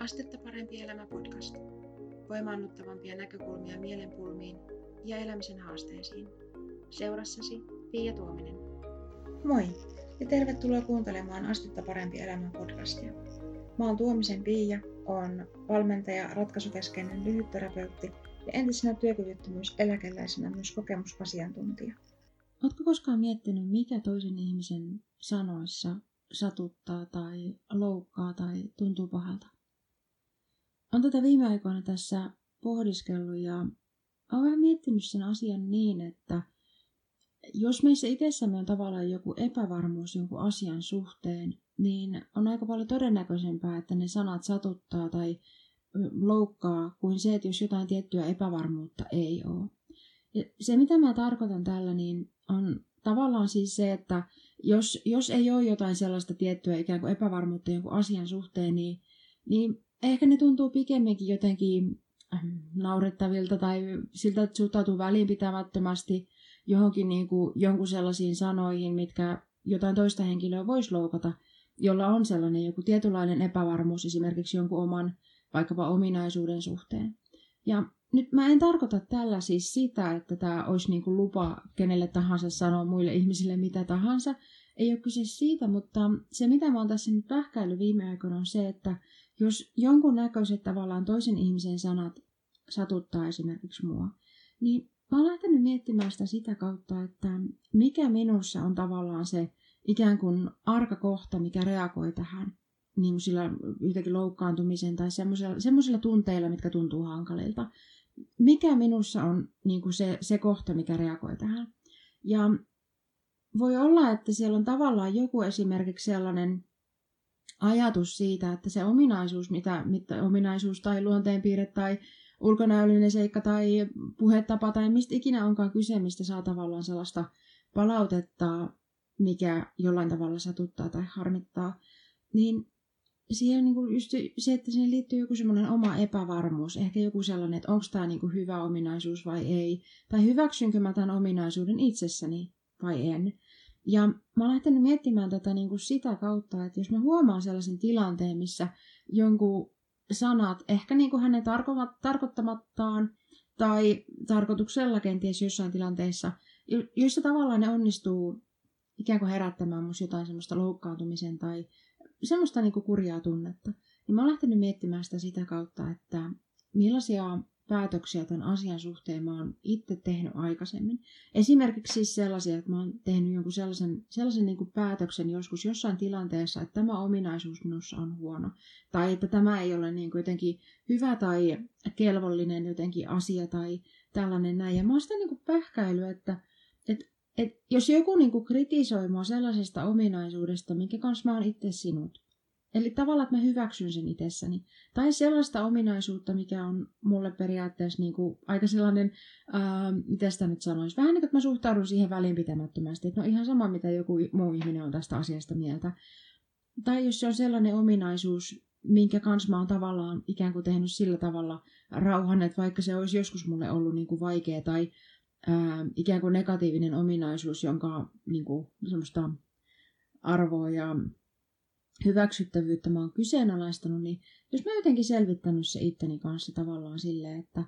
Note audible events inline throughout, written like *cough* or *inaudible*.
Astetta parempi elämä podcast. Voimaannuttavampia näkökulmia mielenpulmiin ja elämisen haasteisiin. Seurassasi Pia Tuominen. Moi ja tervetuloa kuuntelemaan Astetta parempi elämä podcastia. Mä oon Tuomisen Pia, on valmentaja, ratkaisukeskeinen lyhytterapeutti ja entisenä työkyvyttömyyseläkeläisenä myös kokemusasiantuntija. Oletko koskaan miettinyt, mikä toisen ihmisen sanoissa satuttaa tai loukkaa tai tuntuu pahalta? Olen tätä viime aikoina tässä pohdiskellut ja olen vähän miettinyt sen asian niin, että jos meissä itsessämme on tavallaan joku epävarmuus jonkun asian suhteen, niin on aika paljon todennäköisempää, että ne sanat satuttaa tai loukkaa kuin se, että jos jotain tiettyä epävarmuutta ei ole. Ja se, mitä mä tarkoitan tällä, niin on tavallaan siis se, että jos, jos ei ole jotain sellaista tiettyä ikään kuin epävarmuutta jonkun asian suhteen, niin, niin ehkä ne tuntuu pikemminkin jotenkin ähm, naurettavilta tai siltä, että suhtautuu välinpitämättömästi johonkin niin kuin, jonkun sellaisiin sanoihin, mitkä jotain toista henkilöä voisi loukata, jolla on sellainen joku tietynlainen epävarmuus esimerkiksi jonkun oman vaikkapa ominaisuuden suhteen. Ja nyt mä en tarkoita tällä siis sitä, että tämä olisi niin kuin lupa kenelle tahansa sanoa muille ihmisille mitä tahansa. Ei ole kyse siitä, mutta se mitä mä oon tässä nyt pähkäily viime aikoina on se, että jos jonkun näköiset tavallaan toisen ihmisen sanat satuttaa esimerkiksi mua, niin mä oon lähtenyt miettimään sitä sitä kautta, että mikä minussa on tavallaan se ikään kuin arka kohta, mikä reagoi tähän niin sillä yhtäkin loukkaantumisen tai semmoisilla, semmoisilla tunteilla, mitkä tuntuu hankalilta. Mikä minussa on niin kuin se, se kohta, mikä reagoi tähän. Ja voi olla, että siellä on tavallaan joku esimerkiksi sellainen ajatus siitä, että se ominaisuus, mitä, mitä ominaisuus tai luonteenpiirre tai ulkonäöllinen seikka tai puhetapa tai mistä ikinä onkaan kyse, mistä saa tavallaan sellaista palautetta, mikä jollain tavalla satuttaa tai harmittaa, niin siihen niin just se, että siihen liittyy joku semmoinen oma epävarmuus, ehkä joku sellainen, että onko tämä niin hyvä ominaisuus vai ei, tai hyväksynkö mä tämän ominaisuuden itsessäni vai en. Ja mä oon lähtenyt miettimään tätä niin kuin sitä kautta, että jos mä huomaan sellaisen tilanteen, missä jonkun sanat, ehkä niin kuin hänen tarkoittamattaan tai tarkoituksella kenties jossain tilanteessa, joissa tavallaan ne onnistuu ikään kuin herättämään musta jotain semmoista loukkaantumisen tai semmoista niin kuin kurjaa tunnetta. Niin mä oon lähtenyt miettimään sitä sitä kautta, että millaisia päätöksiä tämän asian suhteen mä oon itse tehnyt aikaisemmin. Esimerkiksi siis sellaisia, että mä oon tehnyt jonkun sellaisen, sellaisen niin kuin päätöksen joskus jossain tilanteessa, että tämä ominaisuus minussa on huono. Tai että tämä ei ole niin kuin jotenkin hyvä tai kelvollinen jotenkin asia tai tällainen näin. Ja mä oon sitä niin kuin pähkäily, että, että et jos joku niinku kritisoi mua sellaisesta ominaisuudesta, minkä kanssa mä oon itse sinut, eli tavallaan, että mä hyväksyn sen itsessäni, tai sellaista ominaisuutta, mikä on mulle periaatteessa niinku aika sellainen, ää, miten sitä nyt sanoisi, vähän niin kuin, että mä suhtaudun siihen välinpitämättömästi, että no ihan sama, mitä joku muu ihminen on tästä asiasta mieltä. Tai jos se on sellainen ominaisuus, minkä kanssa mä oon tavallaan ikään kuin tehnyt sillä tavalla rauhan, että vaikka se olisi joskus mulle ollut niin kuin vaikea tai ää, ikään kuin negatiivinen ominaisuus, jonka niin kuin, semmoista arvoa ja hyväksyttävyyttä mä oon kyseenalaistanut, niin jos mä jotenkin selvittänyt se itteni kanssa tavallaan silleen, että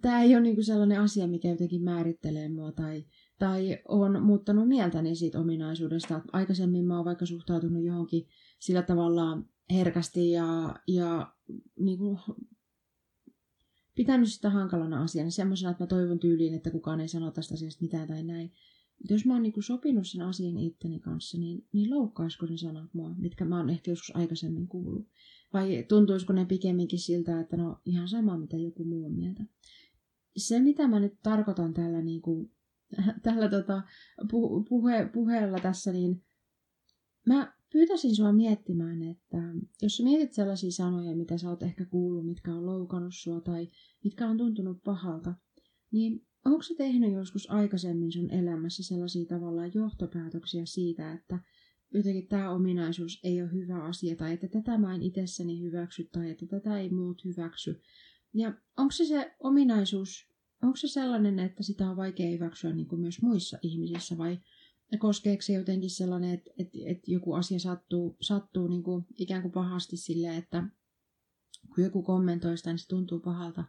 tämä ei ole niinku sellainen asia, mikä jotenkin määrittelee mua tai, tai on muuttanut mieltäni siitä ominaisuudesta. Aikaisemmin mä oon vaikka suhtautunut johonkin sillä tavalla herkästi ja, ja niin kuin pitänyt sitä hankalana asiana, semmoisena, että mä toivon tyyliin, että kukaan ei sano tästä asiasta mitään tai näin. Jos mä oon niinku sopinut sen asian itteni kanssa, niin, niin loukkaisiko ne sanat mua, mitkä mä oon ehkä joskus aikaisemmin kuullut? Vai tuntuisiko ne pikemminkin siltä, että no ihan sama, mitä joku muu on mieltä? Se, mitä mä nyt tarkoitan tällä, niinku, *laughs* tällä tota, puhe, puheella tässä, niin mä pyytäisin sua miettimään, että jos sä mietit sellaisia sanoja, mitä sä oot ehkä kuullut, mitkä on loukannut sua tai mitkä on tuntunut pahalta, niin onko sä tehnyt joskus aikaisemmin sun elämässä sellaisia tavallaan johtopäätöksiä siitä, että jotenkin tämä ominaisuus ei ole hyvä asia tai että tätä mä en itsessäni hyväksy tai että tätä ei muut hyväksy. Ja onko se se ominaisuus, onko se sellainen, että sitä on vaikea hyväksyä niin kuin myös muissa ihmisissä vai koskeeko se jotenkin sellainen, että, että, että joku asia sattuu, sattuu niin kuin ikään kuin pahasti silleen, että, kun joku kommentoi sitä, niin se tuntuu pahalta,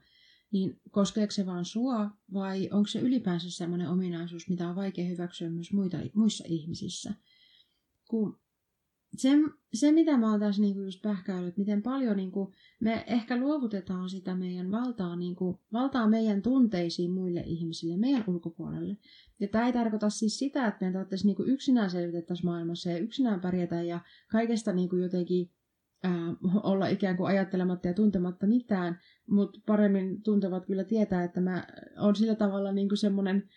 niin koskeeko se vaan sua vai onko se ylipäänsä sellainen ominaisuus, mitä on vaikea hyväksyä myös muita, muissa ihmisissä? Kun se, se, mitä mä oon tässä niinku just pähkäillyt, miten paljon niinku me ehkä luovutetaan sitä meidän valtaa, niinku, valtaa meidän tunteisiin muille ihmisille, meidän ulkopuolelle. Ja tämä ei tarkoita siis sitä, että me tarvitsisi niinku yksinään selvitettäisiin maailmassa ja yksinään pärjätä ja kaikesta niinku jotenkin ää, olla ikään kuin ajattelematta ja tuntematta mitään, mutta paremmin tuntevat kyllä tietää, että mä on sillä tavalla niinku semmoinen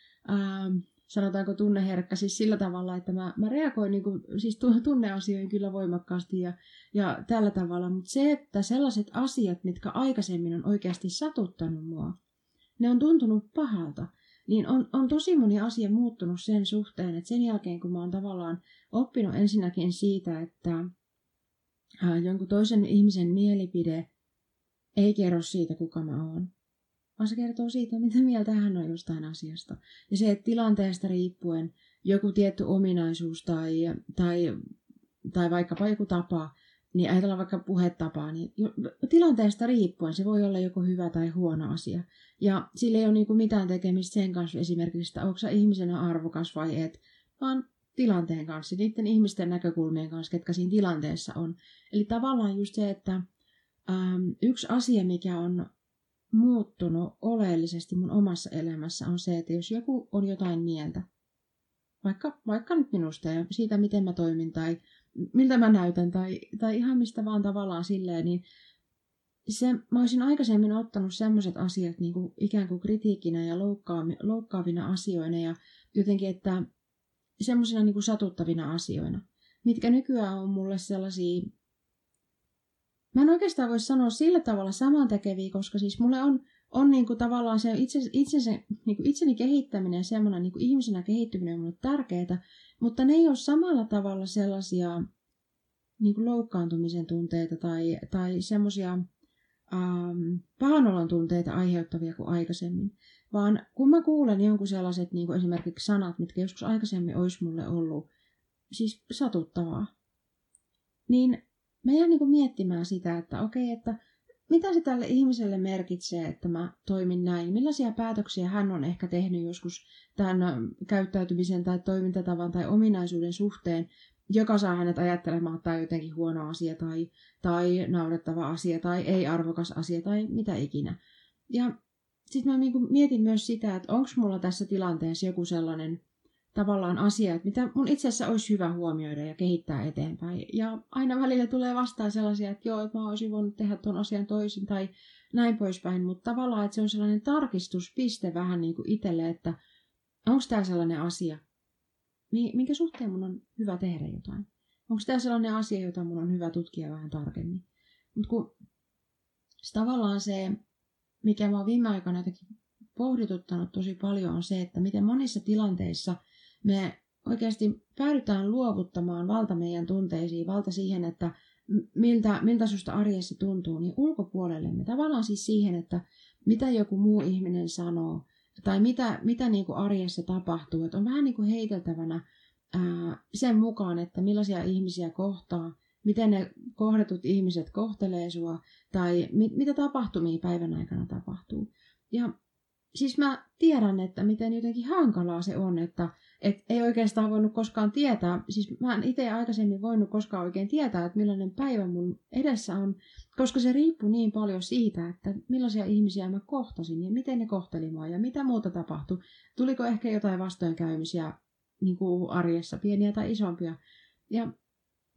sanotaanko tunneherkkä siis sillä tavalla, että mä, mä reagoin niin kuin, siis tunneasioihin kyllä voimakkaasti ja, ja tällä tavalla, mutta se, että sellaiset asiat, mitkä aikaisemmin on oikeasti satuttanut mua, ne on tuntunut pahalta, niin on, on tosi moni asia muuttunut sen suhteen, että sen jälkeen kun mä oon tavallaan oppinut ensinnäkin siitä, että jonkun toisen ihmisen mielipide ei kerro siitä, kuka mä oon, vaan se kertoo siitä, mitä mieltä hän on jostain asiasta. Ja se, että tilanteesta riippuen joku tietty ominaisuus tai, tai, tai vaikkapa joku tapa, niin ajatellaan vaikka puhetapaa, niin tilanteesta riippuen se voi olla joko hyvä tai huono asia. Ja sillä ei ole niin mitään tekemistä sen kanssa esimerkiksi, että onko ihmisenä arvokas vai et, vaan tilanteen kanssa, niiden ihmisten näkökulmien kanssa, ketkä siinä tilanteessa on. Eli tavallaan just se, että ähm, yksi asia, mikä on muuttunut oleellisesti mun omassa elämässä on se, että jos joku on jotain mieltä, vaikka, vaikka nyt minusta ja siitä, miten mä toimin tai miltä mä näytän tai, tai ihan mistä vaan tavallaan silleen, niin se, mä olisin aikaisemmin ottanut sellaiset asiat niin kuin ikään kuin kritiikkinä ja loukkaavina asioina ja jotenkin, että semmoisina niin satuttavina asioina, mitkä nykyään on mulle sellaisia Mä en oikeastaan voi sanoa sillä tavalla samantekeviä, koska siis mulle on, on niin kuin tavallaan se itse, itsensä, niin kuin itseni kehittäminen ja semmoinen niin kuin ihmisenä kehittyminen on mulle tärkeää, mutta ne ei ole samalla tavalla sellaisia niin kuin loukkaantumisen tunteita tai, tai semmoisia ähm, pahanolon tunteita aiheuttavia kuin aikaisemmin. Vaan kun mä kuulen jonkun sellaiset niin kuin esimerkiksi sanat, mitkä joskus aikaisemmin olisi mulle ollut siis satuttavaa, niin mä jään niin miettimään sitä, että okei, että mitä se tälle ihmiselle merkitsee, että mä toimin näin? Millaisia päätöksiä hän on ehkä tehnyt joskus tämän käyttäytymisen tai toimintatavan tai ominaisuuden suhteen, joka saa hänet ajattelemaan, että tämä on jotenkin huono asia tai, tai naurettava asia tai ei-arvokas asia tai mitä ikinä. Ja sitten mä niin mietin myös sitä, että onko mulla tässä tilanteessa joku sellainen tavallaan asia, että mitä mun itse asiassa olisi hyvä huomioida ja kehittää eteenpäin. Ja aina välillä tulee vastaan sellaisia, että joo, että mä olisin voinut tehdä tuon asian toisin tai näin poispäin, mutta tavallaan, että se on sellainen tarkistuspiste vähän niin kuin itselle, että onko tämä sellainen asia, minkä suhteen mun on hyvä tehdä jotain. Onko tämä sellainen asia, jota mun on hyvä tutkia vähän tarkemmin. Mutta kun se tavallaan se, mikä mä oon viime aikoina jotenkin pohdituttanut tosi paljon, on se, että miten monissa tilanteissa – me oikeasti päädytään luovuttamaan valta meidän tunteisiin, valta siihen, että miltä, miltä susta arjessa tuntuu, niin ulkopuolelle. Tavallaan siis siihen, että mitä joku muu ihminen sanoo, tai mitä, mitä niin kuin arjessa tapahtuu. Että on vähän niin kuin heiteltävänä ää, sen mukaan, että millaisia ihmisiä kohtaa, miten ne kohdetut ihmiset kohtelee sua, tai mit, mitä tapahtumia päivän aikana tapahtuu. Ja siis mä tiedän, että miten jotenkin hankalaa se on, että et ei oikeastaan voinut koskaan tietää, siis mä en itse aikaisemmin voinut koskaan oikein tietää, että millainen päivä mun edessä on, koska se riippuu niin paljon siitä, että millaisia ihmisiä mä kohtasin ja miten ne kohteli mua ja mitä muuta tapahtui. Tuliko ehkä jotain vastoinkäymisiä niin kuin arjessa, pieniä tai isompia. Ja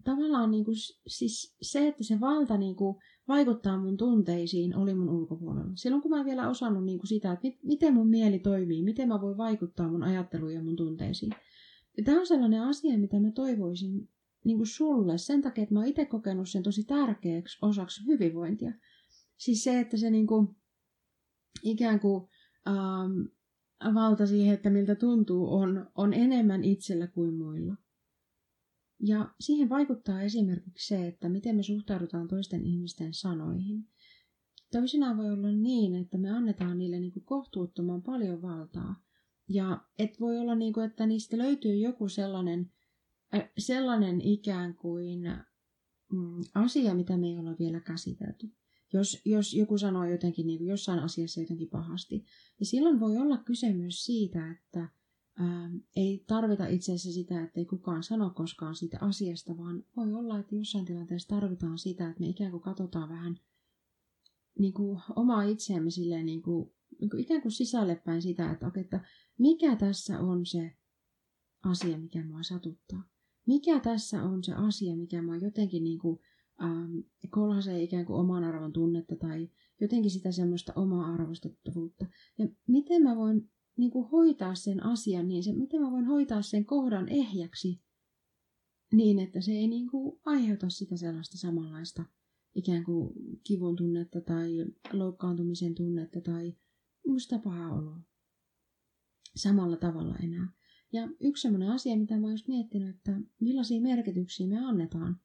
tavallaan niin kuin, siis se, että se valta niin kuin, vaikuttaa mun tunteisiin, oli mun ulkopuolella. Silloin kun mä en vielä osannut niin kuin sitä, että mit, miten mun mieli toimii, miten mä voin vaikuttaa mun ajatteluun ja mun tunteisiin. Ja tämä on sellainen asia, mitä mä toivoisin niin kuin sulle sen takia, että mä oon itse kokenut sen tosi tärkeäksi osaksi hyvinvointia. Siis se, että se niin kuin, ikään kuin ähm, valta siihen, että miltä tuntuu, on, on enemmän itsellä kuin muilla. Ja siihen vaikuttaa esimerkiksi se, että miten me suhtaudutaan toisten ihmisten sanoihin. Toisinaan voi olla niin, että me annetaan niille niin kuin kohtuuttoman paljon valtaa. Ja et voi olla niin kuin, että niistä löytyy joku sellainen, äh, sellainen ikään kuin mm, asia, mitä me ei olla vielä käsitelty. jos, jos joku sanoo jotenkin niin kuin jossain asiassa jotenkin pahasti. Ja silloin voi olla kyse myös siitä, että ää, ei tarvita itse asiassa sitä, että ei kukaan sano koskaan siitä asiasta, vaan voi olla, että jossain tilanteessa tarvitaan sitä, että me ikään kuin katsotaan vähän niin kuin omaa itseämme silleen niin kuin, niin kuin ikään kuin sisälle päin sitä, että, okay, että mikä tässä on se asia, mikä mua satuttaa. Mikä tässä on se asia, mikä mua jotenkin niin kuin, ähm, kolhasee ikään kuin oman arvon tunnetta tai jotenkin sitä semmoista omaa arvostettavuutta. Ja miten mä voin niin kuin hoitaa sen asian niin, se, miten mä voin hoitaa sen kohdan ehjäksi niin, että se ei niin kuin aiheuta sitä sellaista samanlaista ikään kuin kivun tunnetta tai loukkaantumisen tunnetta tai sitä pahaa oloa samalla tavalla enää. Ja yksi sellainen asia, mitä mä oon just miettinyt, että millaisia merkityksiä me annetaan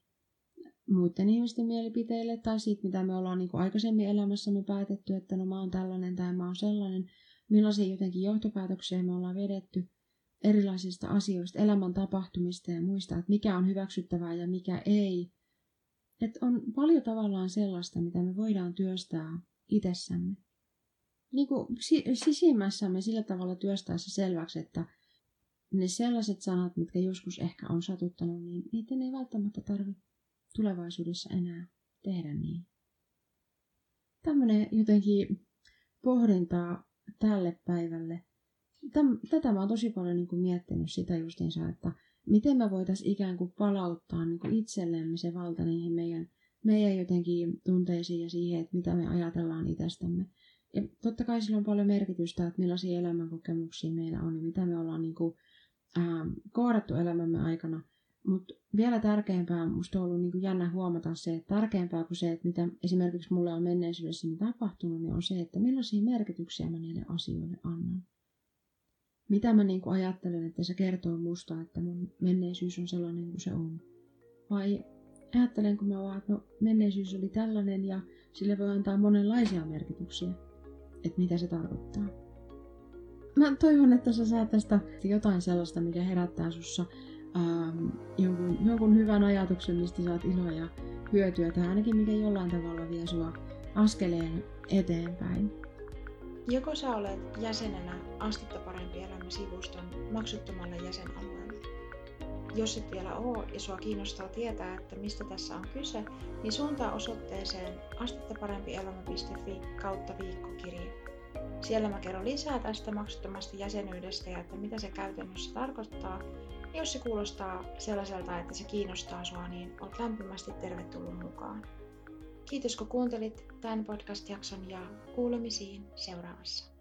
muiden ihmisten mielipiteille tai siitä, mitä me ollaan niin kuin aikaisemmin elämässämme päätetty, että no mä oon tällainen tai mä oon sellainen, millaisia jotenkin johtopäätöksiä me ollaan vedetty erilaisista asioista, elämän tapahtumista ja muista, että mikä on hyväksyttävää ja mikä ei. Että on paljon tavallaan sellaista, mitä me voidaan työstää itsessämme. Niin kuin sisimmässämme sillä tavalla työstää se selväksi, että ne sellaiset sanat, mitkä joskus ehkä on satuttanut, niin niiden ei välttämättä tarvitse tulevaisuudessa enää tehdä niin. Tämmöinen jotenkin pohdintaa tälle päivälle. Tätä mä oon tosi paljon niin kuin miettinyt sitä justiinsa, että miten me voitaisiin ikään kuin palauttaa niin kuin itsellemme se valta niihin meidän, meidän jotenkin tunteisiin ja siihen, että mitä me ajatellaan itsestämme. Ja totta kai sillä on paljon merkitystä, että millaisia elämänkokemuksia meillä on ja mitä me ollaan niin kuin, ää, koodattu elämämme aikana – mutta vielä tärkeämpää musta on ollut niin kuin jännä huomata se, että tärkeämpää kuin se, että mitä esimerkiksi mulle on menneisyydessä niin tapahtunut, niin on se, että millaisia merkityksiä mä niille asioille annan. Mitä mä niin kuin ajattelen, että se kertoo musta, että mun menneisyys on sellainen kuin se on. Vai ajattelenko mä vaan, että no menneisyys oli tällainen ja sille voi antaa monenlaisia merkityksiä, että mitä se tarkoittaa. Mä toivon, että sä saat tästä jotain sellaista, mikä herättää sussa ähm, jonkun, jonkun hyvän ajatuksen, mistä saat iloa ja hyötyä, tai ainakin mikä jollain tavalla vie sua askeleen eteenpäin. Joko sä olet jäsenenä Astetta parempi elämä sivuston maksuttomalle jäsenalueelle. Jos et vielä oo ja sua kiinnostaa tietää, että mistä tässä on kyse, niin suuntaa osoitteeseen astettaparempielämä.fi kautta viikkokirje. Siellä mä kerron lisää tästä maksuttomasta jäsenyydestä ja että mitä se käytännössä tarkoittaa jos se kuulostaa sellaiselta, että se kiinnostaa sua, niin olet lämpimästi tervetullut mukaan. Kiitos kun kuuntelit tämän podcast-jakson ja kuulemisiin seuraavassa.